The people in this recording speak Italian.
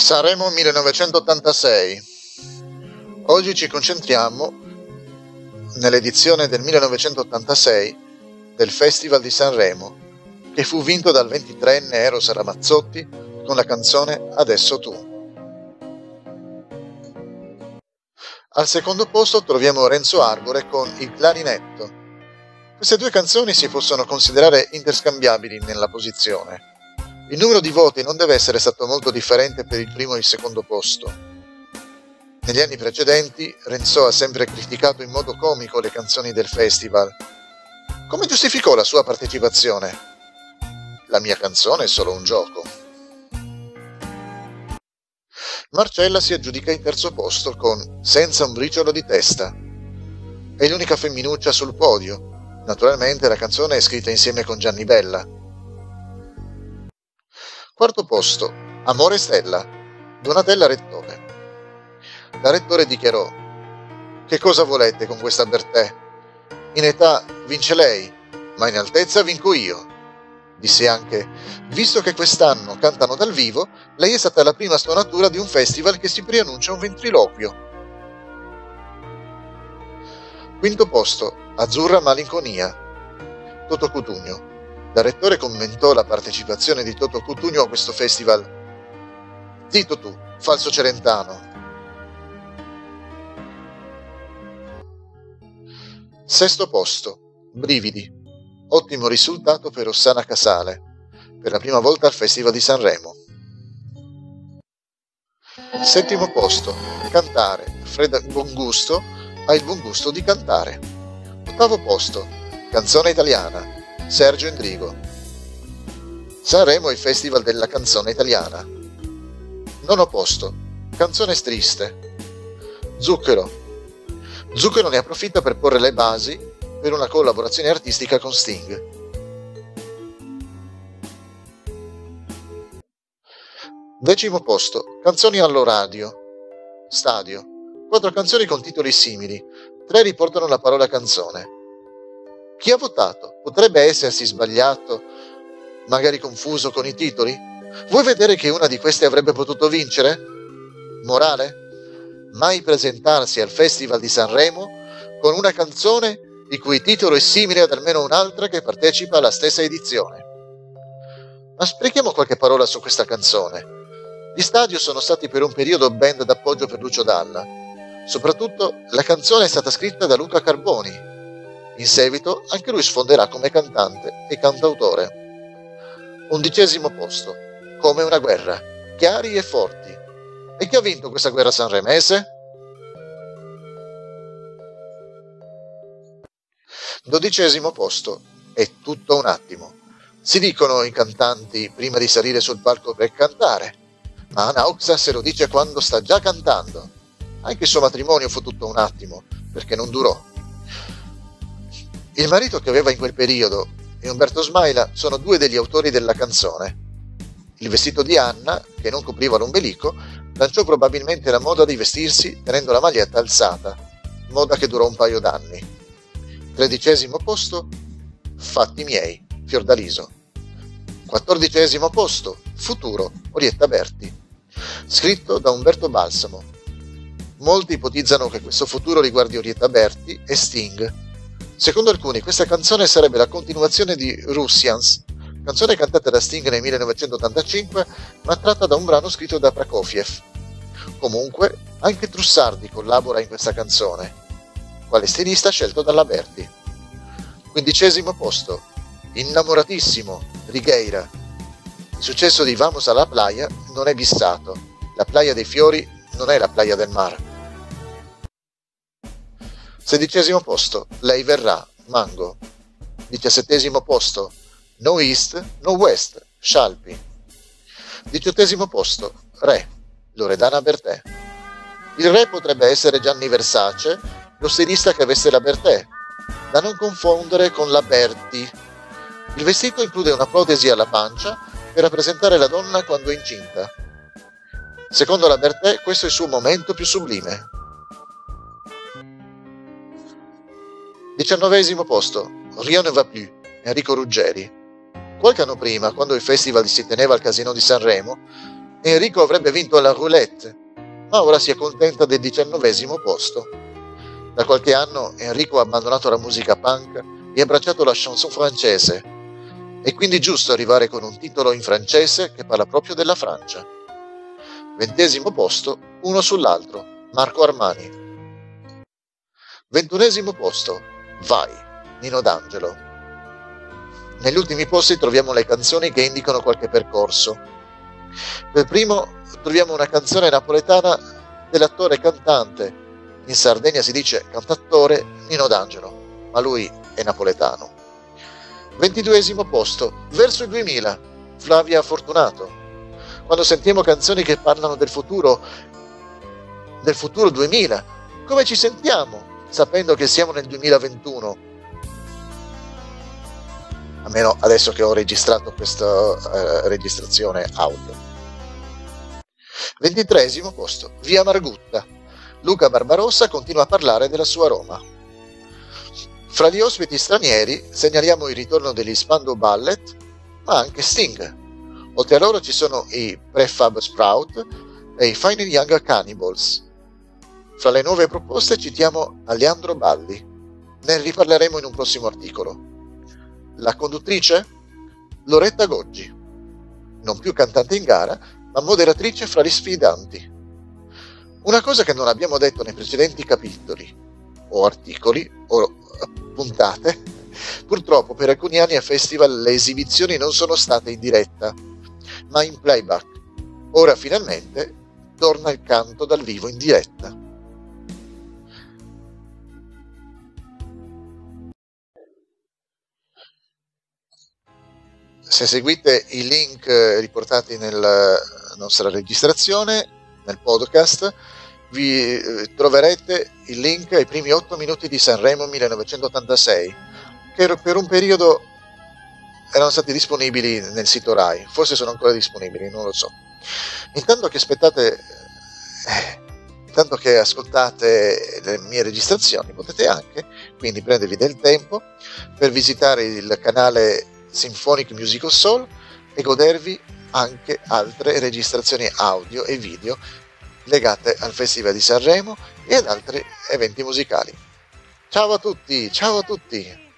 Sanremo 1986. Oggi ci concentriamo nell'edizione del 1986 del Festival di Sanremo, che fu vinto dal 23enne Eros Ramazzotti con la canzone Adesso tu. Al secondo posto troviamo Renzo Arbore con Il clarinetto. Queste due canzoni si possono considerare interscambiabili nella posizione. Il numero di voti non deve essere stato molto differente per il primo e il secondo posto. Negli anni precedenti Renzo ha sempre criticato in modo comico le canzoni del festival. Come giustificò la sua partecipazione? La mia canzone è solo un gioco. Marcella si aggiudica in terzo posto con Senza un briciolo di testa. È l'unica femminuccia sul podio. Naturalmente la canzone è scritta insieme con Gianni Bella. Quarto posto, Amore Stella, Donatella Rettore. La Rettore dichiarò: Che cosa volete con questa Bertè? In età vince lei, ma in altezza vinco io. Disse anche: Visto che quest'anno cantano dal vivo, lei è stata la prima stonatura di un festival che si preannuncia un ventriloquio. Quinto posto, Azzurra Malinconia, Toto Cutugno. Da rettore commentò la partecipazione di Toto Cutugno a questo festival. Zitto tu, falso celentano. Sesto posto, Brividi. Ottimo risultato per Ossana Casale, per la prima volta al Festival di Sanremo. Settimo posto, Cantare. Fred Buongusto ha il buon gusto di cantare. Ottavo posto, Canzone italiana. Sergio Endrigo. Sanremo è il festival della canzone italiana. Nono posto. Canzone triste. Zucchero. Zucchero ne approfitta per porre le basi per una collaborazione artistica con Sting. Decimo posto. Canzoni allo radio. Stadio. Quattro canzoni con titoli simili. Tre riportano la parola canzone. Chi ha votato potrebbe essersi sbagliato, magari confuso con i titoli? Vuoi vedere che una di queste avrebbe potuto vincere? Morale? Mai presentarsi al Festival di Sanremo con una canzone il cui titolo è simile ad almeno un'altra che partecipa alla stessa edizione. Ma sprechiamo qualche parola su questa canzone. Gli stadio sono stati per un periodo band d'appoggio per Lucio Dalla. Soprattutto la canzone è stata scritta da Luca Carboni, in seguito anche lui sfonderà come cantante e cantautore. Undicesimo posto, come una guerra, chiari e forti. E chi ha vinto questa guerra sanremese? Dodicesimo posto, è tutto un attimo. Si dicono i cantanti prima di salire sul palco per cantare, ma Anauxa se lo dice quando sta già cantando. Anche il suo matrimonio fu tutto un attimo, perché non durò. Il marito che aveva in quel periodo e Umberto Smaila sono due degli autori della canzone. Il vestito di Anna, che non copriva l'ombelico, lanciò probabilmente la moda di vestirsi tenendo la maglietta alzata, moda che durò un paio d'anni. Tredicesimo posto, Fatti miei, Fiordaliso. Quattordicesimo posto, Futuro, Orietta Berti. Scritto da Umberto Balsamo. Molti ipotizzano che questo futuro riguardi Orietta Berti e Sting, Secondo alcuni questa canzone sarebbe la continuazione di Russians, canzone cantata da Sting nel 1985 ma tratta da un brano scritto da Prokofiev. Comunque, anche Trussardi collabora in questa canzone, quale stilista scelto dalla Berti. Quindicesimo posto, Innamoratissimo, Righeira. Il successo di Vamos a la playa non è bissato, la playa dei fiori non è la playa del mare. Sedicesimo posto, Lei verrà, Mango. Diciassettesimo posto, No East, No West, Scialpi. Diciottesimo posto, Re, Loredana Bertè. Il re potrebbe essere Gianni Versace, lo stilista che veste la Bertè, da non confondere con la Berti. Il vestito include una protesi alla pancia per rappresentare la donna quando è incinta. Secondo la Bertè questo è il suo momento più sublime. Diciannovesimo posto, Rien ne va plus, Enrico Ruggeri. Qualche anno prima, quando il festival si teneva al Casino di Sanremo, Enrico avrebbe vinto alla roulette, ma ora si accontenta del diciannovesimo posto. Da qualche anno Enrico ha abbandonato la musica punk e abbracciato la chanson francese. È quindi giusto arrivare con un titolo in francese che parla proprio della Francia. Ventesimo posto, uno sull'altro, Marco Armani. Ventunesimo posto, Vai, Nino D'Angelo. Negli ultimi posti troviamo le canzoni che indicano qualche percorso. Per primo troviamo una canzone napoletana dell'attore cantante. In Sardegna si dice cantattore Nino D'Angelo, ma lui è napoletano. Ventiduesimo posto, verso il 2000, Flavia Fortunato. Quando sentiamo canzoni che parlano del futuro, del futuro 2000, come ci sentiamo sapendo che siamo nel 2021? Almeno adesso che ho registrato questa eh, registrazione audio. Ventitresimo posto, via Margutta. Luca Barbarossa continua a parlare della sua Roma. Fra gli ospiti stranieri segnaliamo il ritorno degli Spandau Ballet, ma anche Sting. Oltre a loro ci sono i Prefab Sprout e i Fine Young Cannibals. Fra le nuove proposte citiamo Aleandro Balli. Ne riparleremo in un prossimo articolo. La conduttrice? Loretta Goggi. Non più cantante in gara, ma moderatrice fra gli sfidanti. Una cosa che non abbiamo detto nei precedenti capitoli, o articoli, o puntate, purtroppo per alcuni anni a festival le esibizioni non sono state in diretta, ma in playback. Ora finalmente torna il canto dal vivo in diretta. Se seguite i link riportati nel nostra registrazione, nel podcast, vi eh, troverete il link ai primi 8 minuti di Sanremo 1986, che per un periodo erano stati disponibili nel sito Rai, forse sono ancora disponibili, non lo so. Intanto che aspettate, eh, intanto che ascoltate le mie registrazioni, potete anche quindi prendervi del tempo per visitare il canale Symphonic Musical Soul e godervi anche altre registrazioni audio e video legate al Festival di Sanremo e ad altri eventi musicali. Ciao a tutti, ciao a tutti!